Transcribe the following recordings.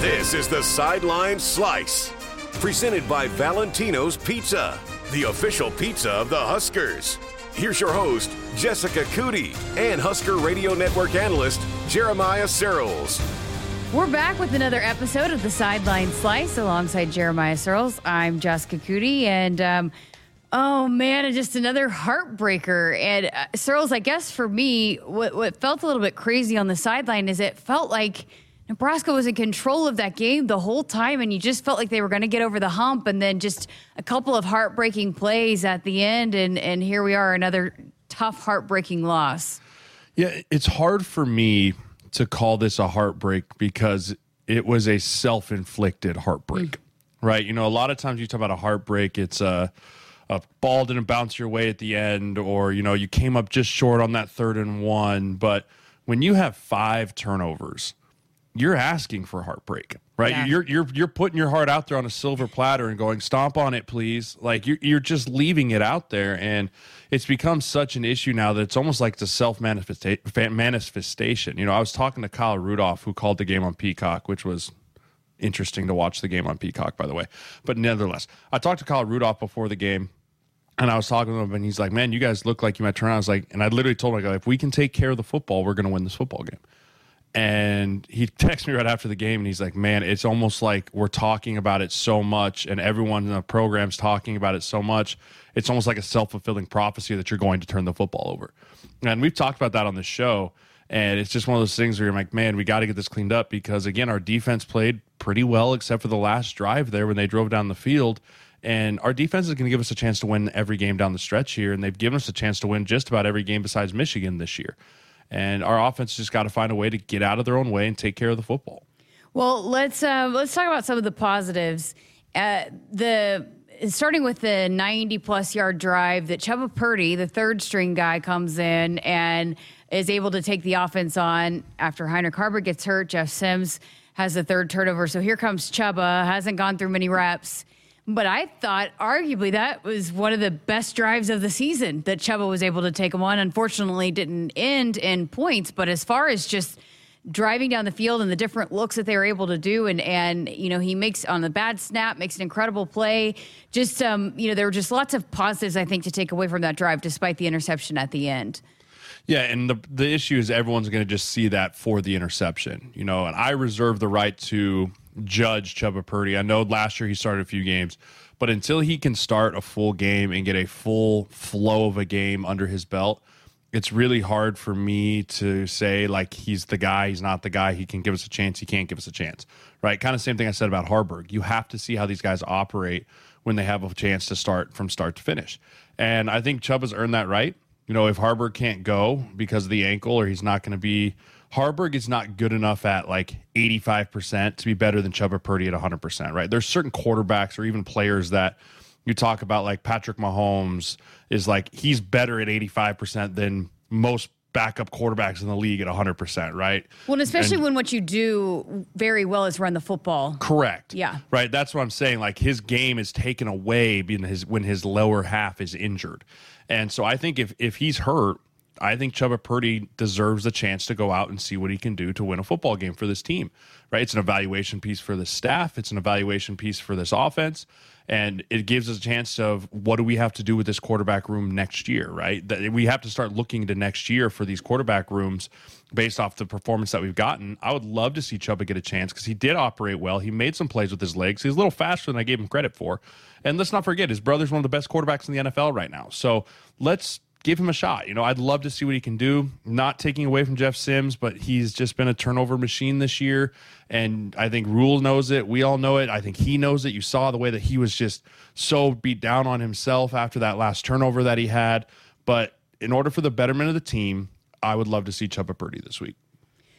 This is the Sideline Slice, presented by Valentino's Pizza, the official pizza of the Huskers. Here's your host, Jessica Coody, and Husker Radio Network analyst, Jeremiah Sirles. We're back with another episode of the Sideline Slice alongside Jeremiah Sirles. I'm Jessica Coody, and um, oh man, just another heartbreaker. And uh, Sirles, I guess for me, what, what felt a little bit crazy on the sideline is it felt like Nebraska was in control of that game the whole time, and you just felt like they were going to get over the hump, and then just a couple of heartbreaking plays at the end, and and here we are, another tough, heartbreaking loss. Yeah, it's hard for me to call this a heartbreak because it was a self-inflicted heartbreak, mm. right? You know, a lot of times you talk about a heartbreak, it's a a ball didn't bounce your way at the end, or you know, you came up just short on that third and one. But when you have five turnovers, you're asking for heartbreak, right? Yeah. You're you're you're putting your heart out there on a silver platter and going, "Stomp on it, please." Like you're you're just leaving it out there, and it's become such an issue now that it's almost like it's a self manifestation. You know, I was talking to Kyle Rudolph, who called the game on Peacock, which was interesting to watch the game on Peacock, by the way. But nevertheless, I talked to Kyle Rudolph before the game. And I was talking to him, and he's like, "Man, you guys look like you might turn around." I was like, and I literally told him, "I go, if we can take care of the football, we're going to win this football game." And he texted me right after the game and he's like man it's almost like we're talking about it so much and everyone in the program's talking about it so much. It's almost like a self-fulfilling prophecy that you're going to turn the football over. And we've talked about that on the show. And it's just one of those things where you're like man we got to get this cleaned up because again our defense played pretty well except for the last drive there when they drove down the field. And our defense is going to give us a chance to win every game down the stretch here. And they've given us a chance to win just about every game besides michigan this year and our offense just got to find a way to get out of their own way and take care of the football. Well, let's uh, let's talk about some of the positives. Uh, the starting with the 90 plus yard drive that Chubba Purdy, the third string guy, comes in and is able to take the offense on after Heinrich Haarberg gets hurt. Jeff Sims has the third turnover. So here comes Chubba. hasn't gone through many reps. But I thought arguably that was one of the best drives of the season that Chubba was able to take him on. Unfortunately, didn't end in points, but as far as just driving down the field and the different looks that they were able to do and and you know he makes on the bad snap makes an incredible play just um you know there were just lots of positives i think to take away from that drive despite the interception at the end yeah, and the the issue is everyone's going to just see that for the interception, you know. And I reserve the right to judge Chubba Purdy. I know last year he started a few games, but until he can start a full game and get a full flow of a game under his belt, it's really hard for me to say like he's the guy, he's not the guy, he can give us a chance, he can't give us a chance. Right? Kind of same thing I said about Haarberg. You have to see how these guys operate when they have a chance to start from start to finish. And I think Chubb has earned that right. You know, if Haarberg can't go because of the ankle or he's not going to be Haarberg is not good enough at like 85% to be better than Chubba Purdy at 100%, right? There's certain quarterbacks or even players that you talk about, like Patrick Mahomes is like, he's better at 85% than most backup quarterbacks in the league at 100%, right? Well, and especially and, when what you do very well is run the football. Correct. Yeah. Right. That's what I'm saying. Like his game is taken away his, when his lower half is injured. And so I think if, if he's hurt, I think Chubba Purdy deserves a chance to go out and see what he can do to win a football game for this team. Right? It's an evaluation piece for the staff. It's an evaluation piece for this offense, and it gives us a chance of what do we have to do with this quarterback room next year. Right? That we have to start looking to next year for these quarterback rooms based off the performance that we've gotten. I would love to see Chubba get a chance because he did operate well. He made some plays with his legs. He's a little faster than I gave him credit for. And let's not forget, his brother's one of the best quarterbacks in the NFL right now. So let's give him a shot. You know, I'd love to see what he can do. Not taking away from Jeff Sims, but he's just been a turnover machine this year. And I think Rhule knows it. We all know it. I think he knows it. You saw the way that he was just so beat down on himself after that last turnover that he had. But in order for the betterment of the team, I would love to see Chubba Purdy this week.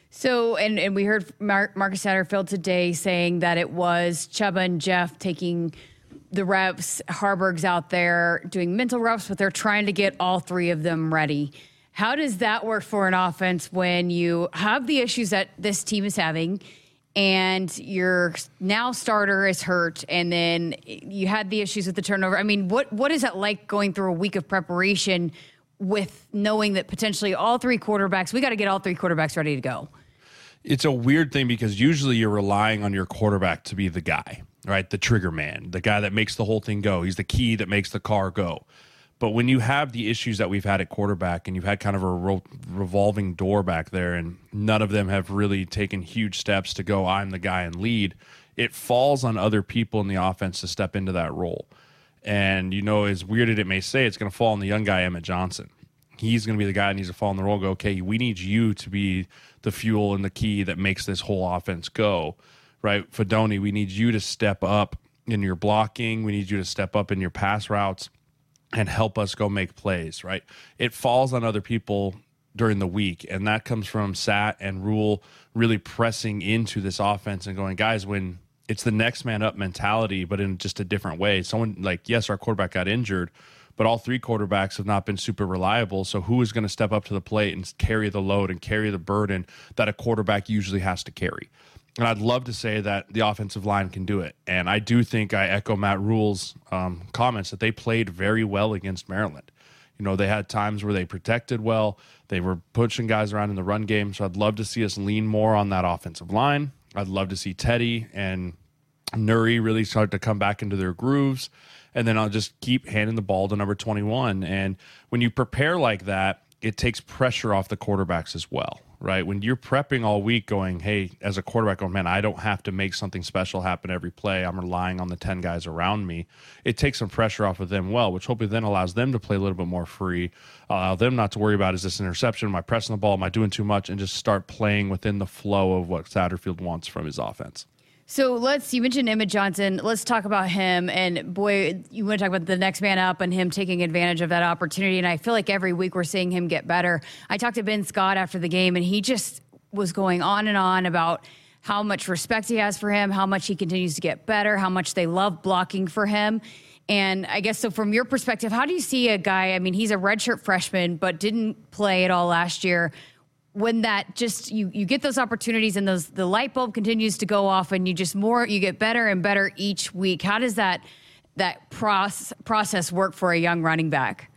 So, and, and we heard Mar- Marcus Satterfield today saying that it was Chubba and Jeff taking – the reps. Haarberg's out there doing mental reps, but they're trying to get all three of them ready. How does that work for an offense when you have the issues that this team is having? and your now starter is hurt and then you had the issues with the turnover. I mean, what what is that like going through a week of preparation with knowing that potentially all three quarterbacks, we got to get all three quarterbacks ready to go? It's a weird thing because usually you're relying on your quarterback to be the guy, right? The trigger man, the guy that makes the whole thing go. He's the key that makes the car go. But when you have the issues that we've had at quarterback and you've had kind of a revolving door back there, and none of them have really taken huge steps to go, I'm the guy and lead, it falls on other people in the offense to step into that role. And, you know, as weird as it may say, it's going to fall on the young guy, Emmett Johnson. He's going to be the guy that needs to fall in the role. Go, okay, we need you to be the fuel and the key that makes this whole offense go, right? Fidone, we need you to step up in your blocking. We need you to step up in your pass routes and help us go make plays, right? It falls on other people during the week. And that comes from Sat and Rhule really pressing into this offense and going, guys, when it's the next man up mentality, but in just a different way. Someone like, yes, our quarterback got injured, but all three quarterbacks have not been super reliable. So who is going to step up to the plate and carry the load and carry the burden that a quarterback usually has to carry? And I'd love to say that the offensive line can do it. And I do think I echo Matt Rhule's um, comments that they played very well against Maryland. You know, they had times where they protected well, they were pushing guys around in the run game. So I'd love to see us lean more on that offensive line. I'd love to see Teddy and Nuri really start to come back into their grooves. And then I'll just keep handing the ball to number 21. And when you prepare like that, it takes pressure off the quarterbacks as well right? When you're prepping all week going, hey, as a quarterback, oh man, I don't have to make something special happen every play. I'm relying on the 10 guys around me. It takes some pressure off of them well, which hopefully then allows them to play a little bit more free, allow them not to worry about is this interception? Am I pressing the ball? Am I doing too much? And just start playing within the flow of what Satterfield wants from his offense. So let's, you mentioned Emmett Johnson. Let's talk about him. And boy, you want to talk about the next man up and him taking advantage of that opportunity. And I feel like every week we're seeing him get better. I talked to Ben Scott after the game, and he just was going on and on about how much respect he has for him, how much he continues to get better, how much they love blocking for him. And I guess so, from your perspective, how do you see a guy? I mean, he's a redshirt freshman, but didn't play at all last year when that just you you get those opportunities and those the light bulb continues to go off and you just more you get better and better each week. How does that that process process work for a young running back?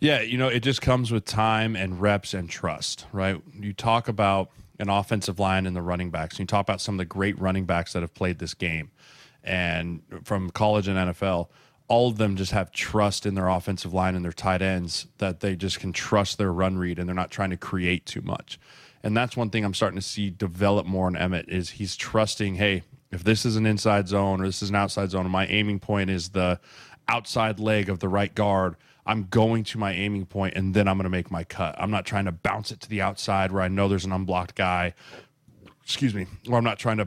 Yeah you know it just comes with time and reps and trust right? You talk about an offensive line and the running backs. And you talk about some of the great running backs that have played this game. And from college and NFL all of them just have trust in their offensive line and their tight ends that they just can trust their run read and they're not trying to create too much. And that's one thing I'm starting to see develop more in Emmett is he's trusting, hey, if this is an inside zone or this is an outside zone, my aiming point is the outside leg of the right guard, I'm going to my aiming point and then I'm going to make my cut. I'm not trying to bounce it to the outside where I know there's an unblocked guy. Excuse me. Or I'm not trying to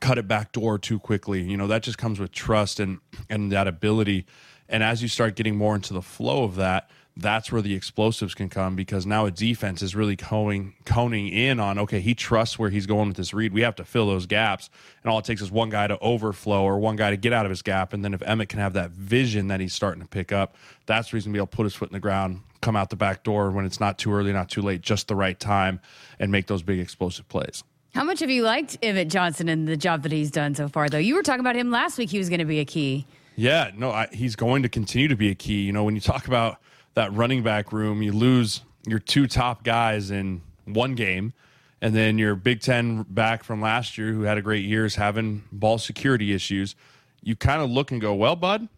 cut it back door too quickly. You know, that just comes with trust and and that ability. And as you start getting more into the flow of that, that's where the explosives can come because now a defense is really coning coning in on okay, he trusts where he's going with this read. We have to fill those gaps, and all it takes is one guy to overflow or one guy to get out of his gap. And then if Emmett can have that vision that he's starting to pick up, that's the reason to be able to put his foot in the ground, come out the back door when it's not too early, not too late, just the right time, and make those big explosive plays. How much have you liked Emmett Johnson and the job that he's done so far, though? You were talking about him last week. He was going to be a key. Yeah, no, I, he's going to continue to be a key. You know, when you talk about that running back room, you lose your two top guys in one game, and then your Big Ten back from last year, who had a great year, is having ball security issues. You kind of look and go, well, bud,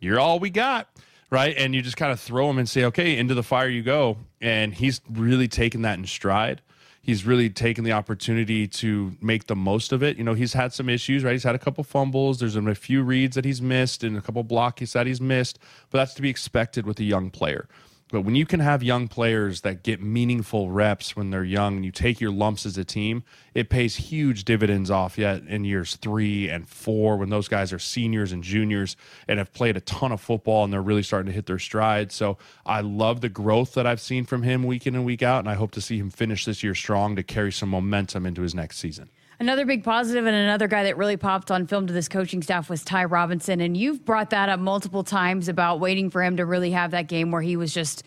you're all we got. Right. And you just kind of throw him and say, okay, into the fire you go. And he's really taken that in stride he's really taken the opportunity to make the most of it. You know, he's had some issues, right? He's had a couple fumbles. There's been a few reads that he's missed and a couple blocks that he's missed, but that's to be expected with a young player. But when you can have young players that get meaningful reps when they're young and you take your lumps as a team, it pays huge dividends off yet in years three and four when those guys are seniors and juniors and have played a ton of football and they're really starting to hit their stride. So I love the growth that I've seen from him week in and week out, and I hope to see him finish this year strong to carry some momentum into his next season. Another big positive and another guy that really popped on film to this coaching staff was Ty Robinson. And you've brought that up multiple times about waiting for him to really have that game where he was just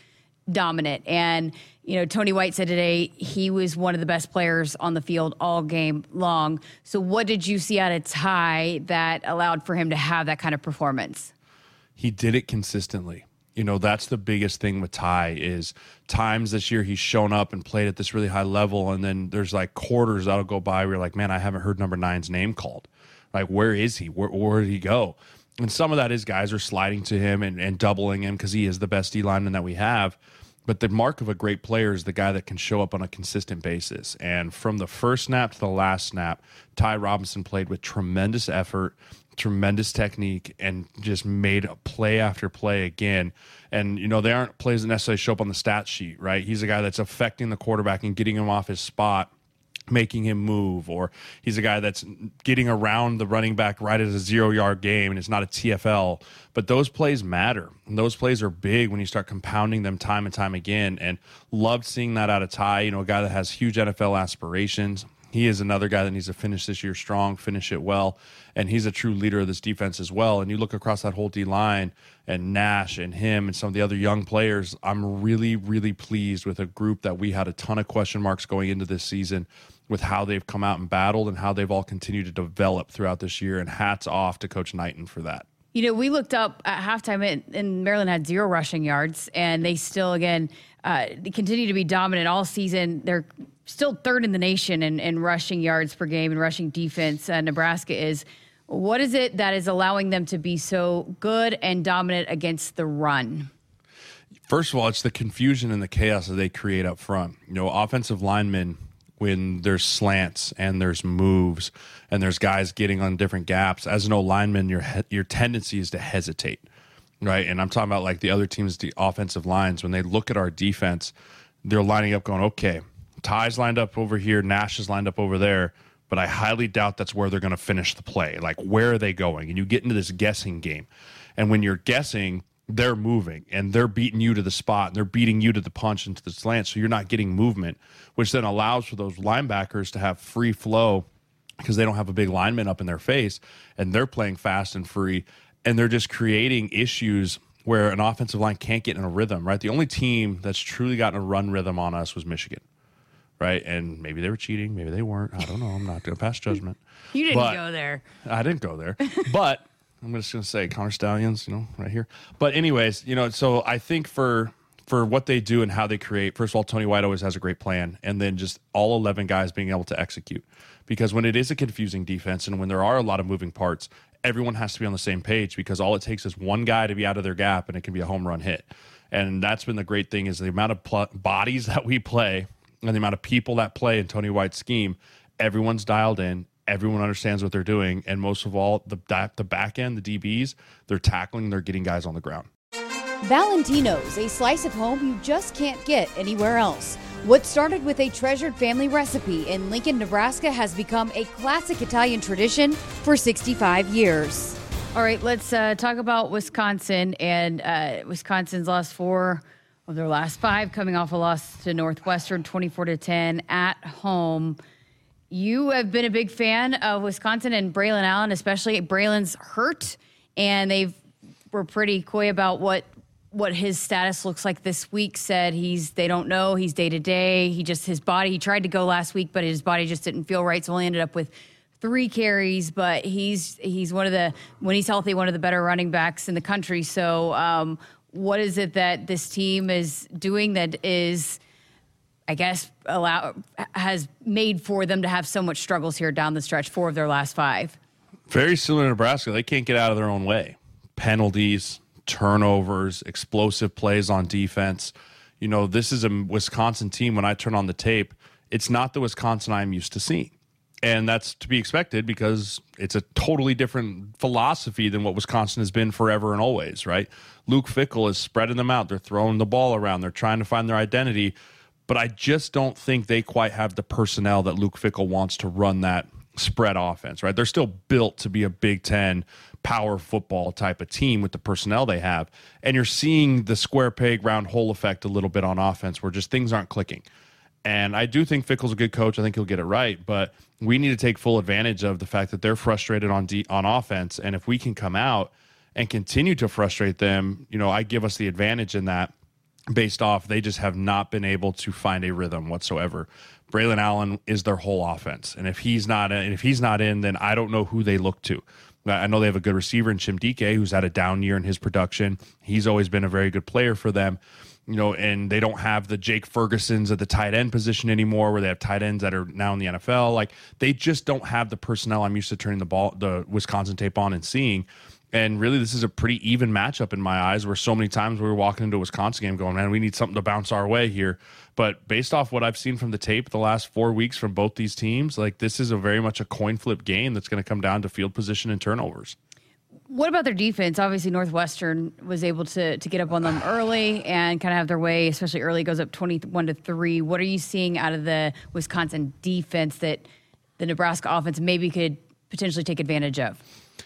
dominant. And, you know, Tony White said today he was one of the best players on the field all game long. So, what did you see out of Ty that allowed for him to have that kind of performance? He did it consistently you know that's the biggest thing with Ty is times this year he's shown up and played at this really high level, and then there's like quarters that'll go by where you're like, man, I haven't heard number nine's name called. Like, where is he? Where, where did he go? And some of that is guys are sliding to him and, and doubling him because he is the best D lineman that we have. But the mark of a great player is the guy that can show up on a consistent basis. And from the first snap to the last snap, Ty Robinson played with tremendous effort, tremendous technique, and just made play after play again. And, you know, they aren't plays that necessarily show up on the stat sheet, right? He's a guy that's affecting the quarterback and getting him off his spot making him move, or he's a guy that's getting around the running back right at a zero yard game and it's not a TFL. But those plays matter. And those plays are big when you start compounding them time and time again. And loved seeing that out of Ty, you know, a guy that has huge NFL aspirations. He is another guy that needs to finish this year strong, finish it well. And he's a true leader of this defense as well. And you look across that whole D line and Nash and him and some of the other young players, I'm really, really pleased with a group that we had a ton of question marks going into this season with how they've come out and battled and how they've all continued to develop throughout this year. And hats off to Coach Knighton for that. You know, we looked up at halftime, and Maryland had zero rushing yards, and they still, again, uh, continue to be dominant all season. They're still third in the nation in, in rushing yards per game and rushing defense. Uh, Nebraska is. What is it that is allowing them to be so good and dominant against the run? First of all, it's the confusion and the chaos that they create up front. You know, offensive linemen when there's slants and there's moves and there's guys getting on different gaps. As an O lineman, your your tendency is to hesitate, right? And I'm talking about like the other teams, the offensive lines. When they look at our defense, they're lining up, going, "Okay, Ty's lined up over here, Nash is lined up over there." But I highly doubt that's where they're going to finish the play. Like, where are they going? And you get into this guessing game. And when you're guessing, they're moving and they're beating you to the spot and they're beating you to the punch into the slant so you're not getting movement which then allows for those linebackers to have free flow because they don't have a big lineman up in their face and they're playing fast and free and they're just creating issues where an offensive line can't get in a rhythm right the only team that's truly gotten a run rhythm on us was michigan right and maybe they were cheating maybe they weren't i don't know i'm not going to pass judgment you didn't but go there i didn't go there but I'm just going to say Connor Stalions, you know, right here. But anyways, you know, so I think for for what they do and how they create, first of all, Tony White always has a great plan, and then just all 11 guys being able to execute. Because when it is a confusing defense and when there are a lot of moving parts, everyone has to be on the same page because all it takes is one guy to be out of their gap and it can be a home run hit. And that's been the great thing is the amount of pl- bodies that we play and the amount of people that play in Tony White's scheme. Everyone's dialed in everyone understands what they're doing, and most of all, the the back end, the DBs, they're tackling, they're getting guys on the ground. Valentino's, a slice of home you just can't get anywhere else. What started with a treasured family recipe in Lincoln, Nebraska, has become a classic Italian tradition for 65 years. All right, let's uh, talk about Wisconsin and uh, Wisconsin's lost four of their last five, coming off a loss to Northwestern, 24 to 10 at home. You have been a big fan of Wisconsin and Braylon Allen, especially Braylon's hurt, and they were pretty coy about what what his status looks like this week. Said he's they don't know he's day to day. He just his body. He tried to go last week, but his body just didn't feel right, so he ended up with three carries. But he's he's one of the when he's healthy, one of the better running backs in the country. So, um, what is it that this team is doing that is I guess, allow has made for them to have so much struggles here down the stretch. Four of their last five. Very similar to Nebraska. They can't get out of their own way. Penalties, turnovers, explosive plays on defense. You know, this is a Wisconsin team. When I turn on the tape, it's not the Wisconsin I'm used to seeing. And that's to be expected because it's a totally different philosophy than what Wisconsin has been forever and always, right? Luke Fickell is spreading them out. They're throwing the ball around. They're trying to find their identity but I just don't think they quite have the personnel that Luke Fickell wants to run that spread offense, right? They're still built to be a Big Ten power football type of team with the personnel they have. And you're seeing the square peg round hole effect a little bit on offense where just things aren't clicking. And I do think Fickell's a good coach. I think he'll get it right, but we need to take full advantage of the fact that they're frustrated on on offense. And if we can come out and continue to frustrate them, you know, I give us the advantage in that based off they just have not been able to find a rhythm whatsoever. Braylon Allen is their whole offense, and if he's not and if he's not in, then I don't know who they look to. I know they have a good receiver in Chimdike, who's had a down year in his production. He's always been a very good player for them, you know, and they don't have the Jake Fergusons at the tight end position anymore, where they have tight ends that are now in the NFL. Like they just don't have the personnel I'm used to turning the ball, the Wisconsin tape on and seeing. And really, this is a pretty even matchup in my eyes. Where so many times we were walking into a Wisconsin game, going, "Man, we need something to bounce our way here." But based off what I've seen from the tape the last four weeks from both these teams, like this is a very much a coin flip game that's going to come down to field position and turnovers. What about their defense? Obviously, Northwestern was able to to get up on them early and kind of have their way, especially early. Goes up twenty one to three. What are you seeing out of the Wisconsin defense that the Nebraska offense maybe could potentially take advantage of?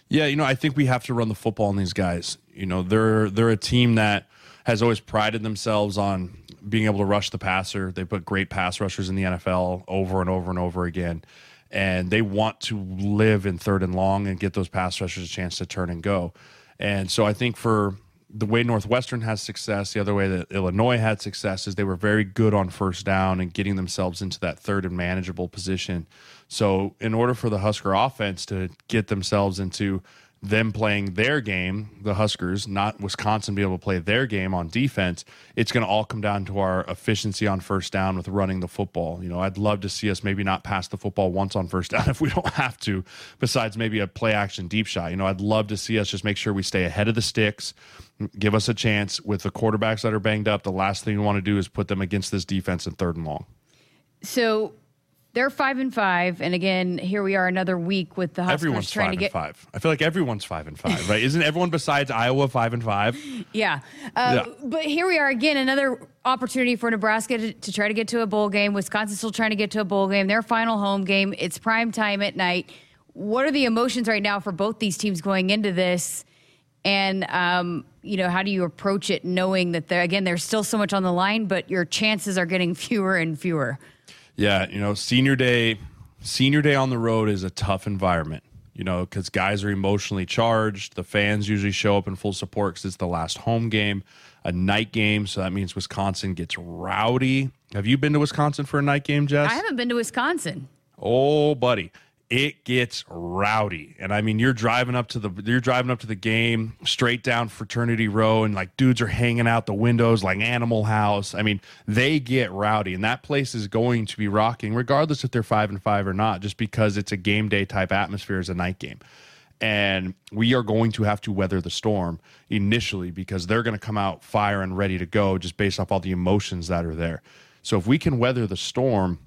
Yeah, you know, I think we have to run the football on these guys. You know, they're they're a team that has always prided themselves on being able to rush the passer. They put great pass rushers in the NFL over and over and over again. And they want to live in third and long and get those pass rushers a chance to turn and go. And so I think for the way Northwestern has success, the other way that Illinois had success is they were very good on first down and getting themselves into that third and manageable position. So, in order for the Husker offense to get themselves into them playing their game, the Huskers, not Wisconsin, be able to play their game on defense, it's going to all come down to our efficiency on first down with running the football. You know, I'd love to see us maybe not pass the football once on first down if we don't have to, besides maybe a play action deep shot. You know, I'd love to see us just make sure we stay ahead of the sticks, give us a chance with the quarterbacks that are banged up. The last thing we want to do is put them against this defense in third and long. So they're five and five, and again, here we are another week with the Huskers everyone's trying five to get five. I feel like everyone's five and five, right? Isn't everyone besides Iowa five and five? Yeah. Uh, Yeah. But here we are again, another opportunity for Nebraska to, to try to get to a bowl game. Wisconsin's still trying to get to a bowl game. Their final home game. It's prime time at night. What are the emotions right now for both these teams going into this? And um, you know, how do you approach it, knowing that again, there's still so much on the line, but your chances are getting fewer and fewer. Yeah, you know, senior day, senior day on the road is a tough environment. You know, because guys are emotionally charged. The fans usually show up in full support because it's the last home game, a night game. So that means Wisconsin gets rowdy. Have you been to Wisconsin for a night game, Jess? I haven't been to Wisconsin. Oh, buddy, it gets rowdy. And I mean, you're driving up to the you're driving up to the game straight down Fraternity Row, and like dudes are hanging out the windows like Animal House. I mean, they get rowdy, and that place is going to be rocking, regardless if they're five and five or not, just because it's a game day type atmosphere as a night game. And we are going to have to weather the storm initially because they're going to come out fire and ready to go just based off all the emotions that are there. So if we can weather the storm,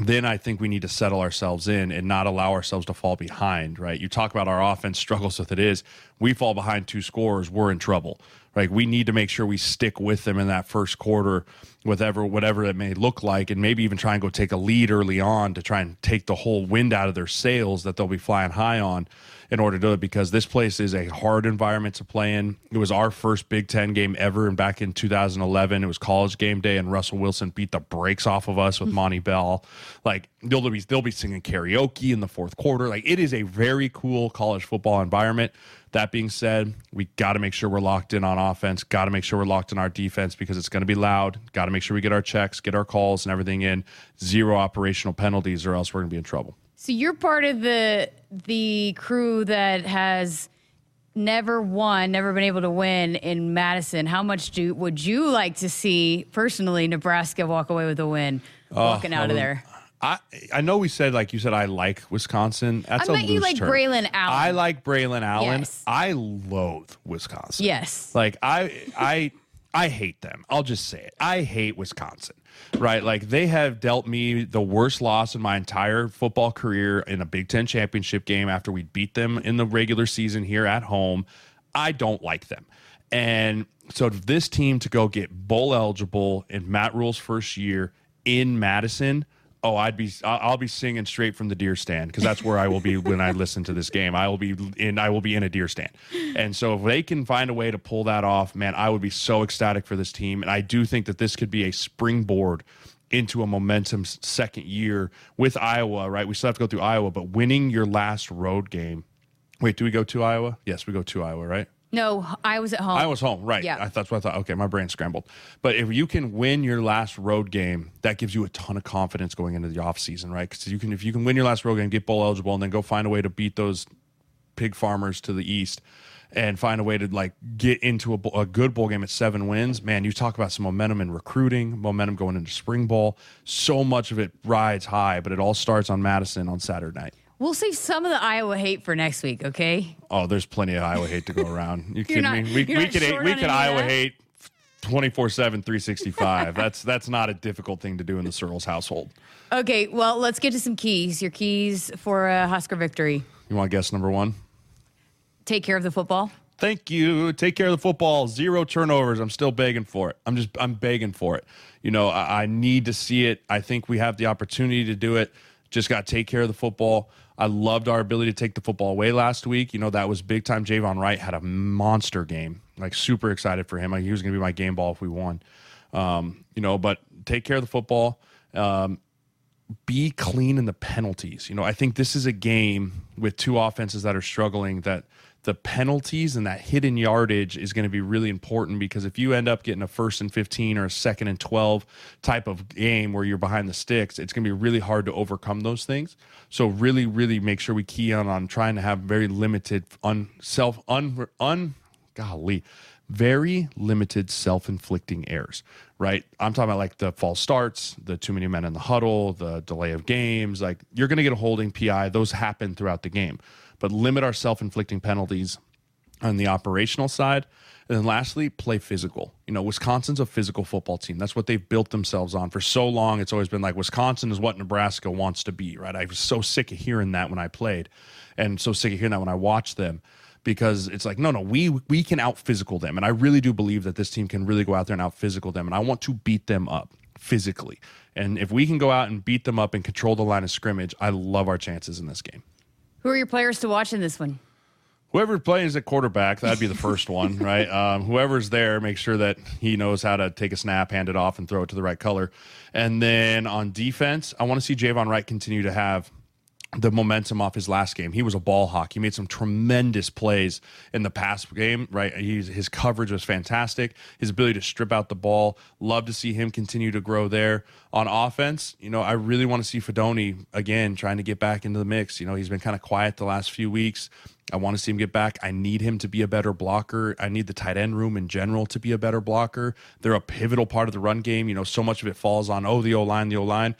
then I think we need to settle ourselves in and not allow ourselves to fall behind, right? You talk about our offense struggles with it is we fall behind two scores, we're in trouble. Right? We need to make sure we stick with them in that first quarter, whatever whatever it may look like, and maybe even try and go take a lead early on to try and take the whole wind out of their sails that they'll be flying high on in order to do it because this place is a hard environment to play in. It was our first Big Ten game ever, and back in 2011, it was college game day, and Russell Wilson beat the brakes off of us with mm-hmm. Montee Ball. Like they'll be they'll be singing karaoke in the fourth quarter. Like it is a very cool college football environment. That being said, we got to make sure we're locked in on offense. Got to make sure we're locked in our defense because it's going to be loud. Got to make sure we get our checks, get our calls, and everything in. Zero operational penalties, or else we're going to be in trouble. So you're part of the the crew that has never won, never been able to win in Madison. How much do would you like to see personally Nebraska walk away with a win, uh, walking out of there? I I know we said like you said I like Wisconsin. That's I a bet you like term. Braylon Allen. I like Braylon Allen. Yes. I loathe Wisconsin. Yes. Like I I I hate them. I'll just say it. I hate Wisconsin. Right? Like they have dealt me the worst loss in my entire football career in a Big 10 championship game after we beat them in the regular season here at home. I don't like them. And so this team to go get bowl eligible in Matt Rhule's first year in Madison, oh, I'd be I'll I'll be singing straight from the deer stand because that's where I will be when I listen to this game. I will be in I will be in a deer stand. And so if they can find a way to pull that off, man, I would be so ecstatic for this team. And I do think that this could be a springboard into a momentum second year with Iowa, right? We still have to go through Iowa, but winning your last road game. Wait, do we go to Iowa? Yes, we go to Iowa, right? No, I was at home. I was home, right? Yeah. I, that's what I thought. Okay, my brain scrambled. But if you can win your last road game, that gives you a ton of confidence going into the offseason, right? Because you can, if you can win your last road game, get bowl eligible, and then go find a way to beat those pig farmers to the east, and find a way to like get into a, a good bowl game at seven wins. Man, you talk about some momentum in recruiting, momentum going into spring ball. So much of it rides high, but it all starts on Madison on Saturday night. We'll save some of the Iowa hate for next week, okay? Oh, there's plenty of Iowa hate to go around. You kidding not- me? We, we could hate, we could Iowa hate 24 7 365 that's that's not a difficult thing to do in the Sirles household Okay, well, let's get to some keys. Your keys for a Husker victory. you want to guess number one Take care of the football. thank you take care of the football zero turnovers i'm still begging for it i'm just i'm begging for it you know i, I need to see it i think we have the opportunity to do it just got to take care of the football i loved our ability to take the football away last week. You know that was big time. Javin wright had a monster game. Like super excited for him. Like, he was going to be my game ball if we won. Um, you know but take care of the football. Um, be clean in the penalties. You know, I think this is a game with two offenses that are struggling that the penalties and that hidden yardage is going to be really important because if you end up getting a first and 15 or a second and 12 type of game where you're behind the sticks, it's going to be really hard to overcome those things. So really, really make sure we key on on trying to have very limited un self un un golly very limited self-inflicting errors right i'm talking about like the false starts the too many men in the huddle the delay of games like you're going to get a holding pi those happen throughout the game but limit our self-inflicting penalties on the operational side. And then lastly play physical. You know wisconsin's a physical football team. That's what they've built themselves on for so long. It's always been like wisconsin is what nebraska wants to be right? I was so sick of hearing that when i played and so sick of hearing that when i watched them because it's like no no we we can out physical them. And i really do believe that this team can really go out there and out physical them. And i want to beat them up physically. And if we can go out and beat them up and control the line of scrimmage i love our chances in this game Who are your players to watch in this one? whoever plays at quarterback that'd be the first one right um, whoever's there make sure that he knows how to take a snap hand it off and throw it to the right color and then on defense i want to see javin wright continue to have the momentum off his last game. He was a ball hawk. He made some tremendous plays in the past game, right? He's, his coverage was fantastic. His ability to strip out the ball, love to see him continue to grow there. On offense, you know, I really want to see Fidone again trying to get back into the mix. You know, he's been kind of quiet the last few weeks. I want to see him get back. I need him to be a better blocker. I need the tight end room in general to be a better blocker. They're a pivotal part of the run game. You know, so much of it falls on, oh, the O line, the O line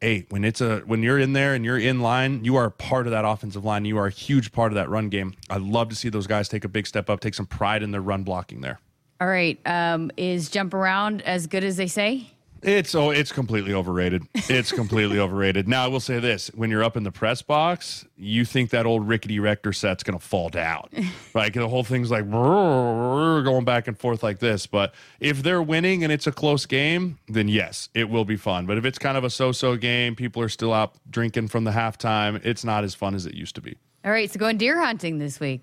hey, when it's a when you're in there and you're in line, you are a part of that offensive line. You are a huge part of that run game. I'd love to see those guys take a big step up, take some pride in their run blocking there. All right. Um, is jump around as good as they say? It's oh, it's completely overrated. It's completely overrated. Now I will say this: when you're up in the press box, you think that old rickety rector set's going to fall down, like the whole thing's like going back and forth like this. But if they're winning and it's a close game, then yes, it will be fun. But if it's kind of a so-so game, people are still out drinking from the halftime. It's not as fun as it used to be. All right. So going deer hunting this week.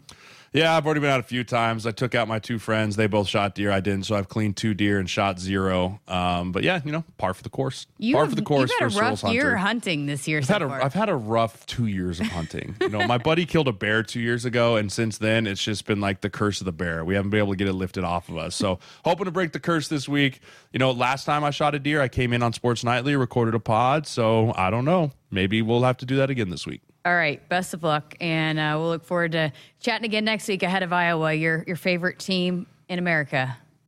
Yeah, I've already been out a few times. I took out my two friends. They both shot deer. I didn't, so I've cleaned two deer and shot zero. Um, but yeah, you know, par for the course. You par have, for the course You've had for a rough Souls year Hunter. hunting this year I've so had, a. I've had a rough two years of hunting. You know, my buddy killed a bear two years ago, and since then it's just been like the curse of the bear. We haven't been able to get it lifted off of us. So hoping to break the curse this week. You know, last time I shot a deer, I came in on Sports Nightly, recorded a pod. So I don't know. Maybe we'll have to do that again this week. All right. Best of luck. And uh, we'll look forward to chatting again next week ahead of Iowa, your, your favorite team in America.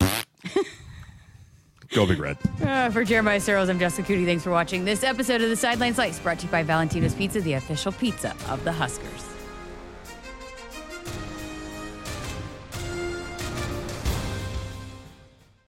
Go Big Red. Uh, for Jeremiah Sirles, I'm Jessica Coody. Thanks for watching this episode of the Sideline Slice brought to you by Valentino's Pizza, the official pizza of the Huskers.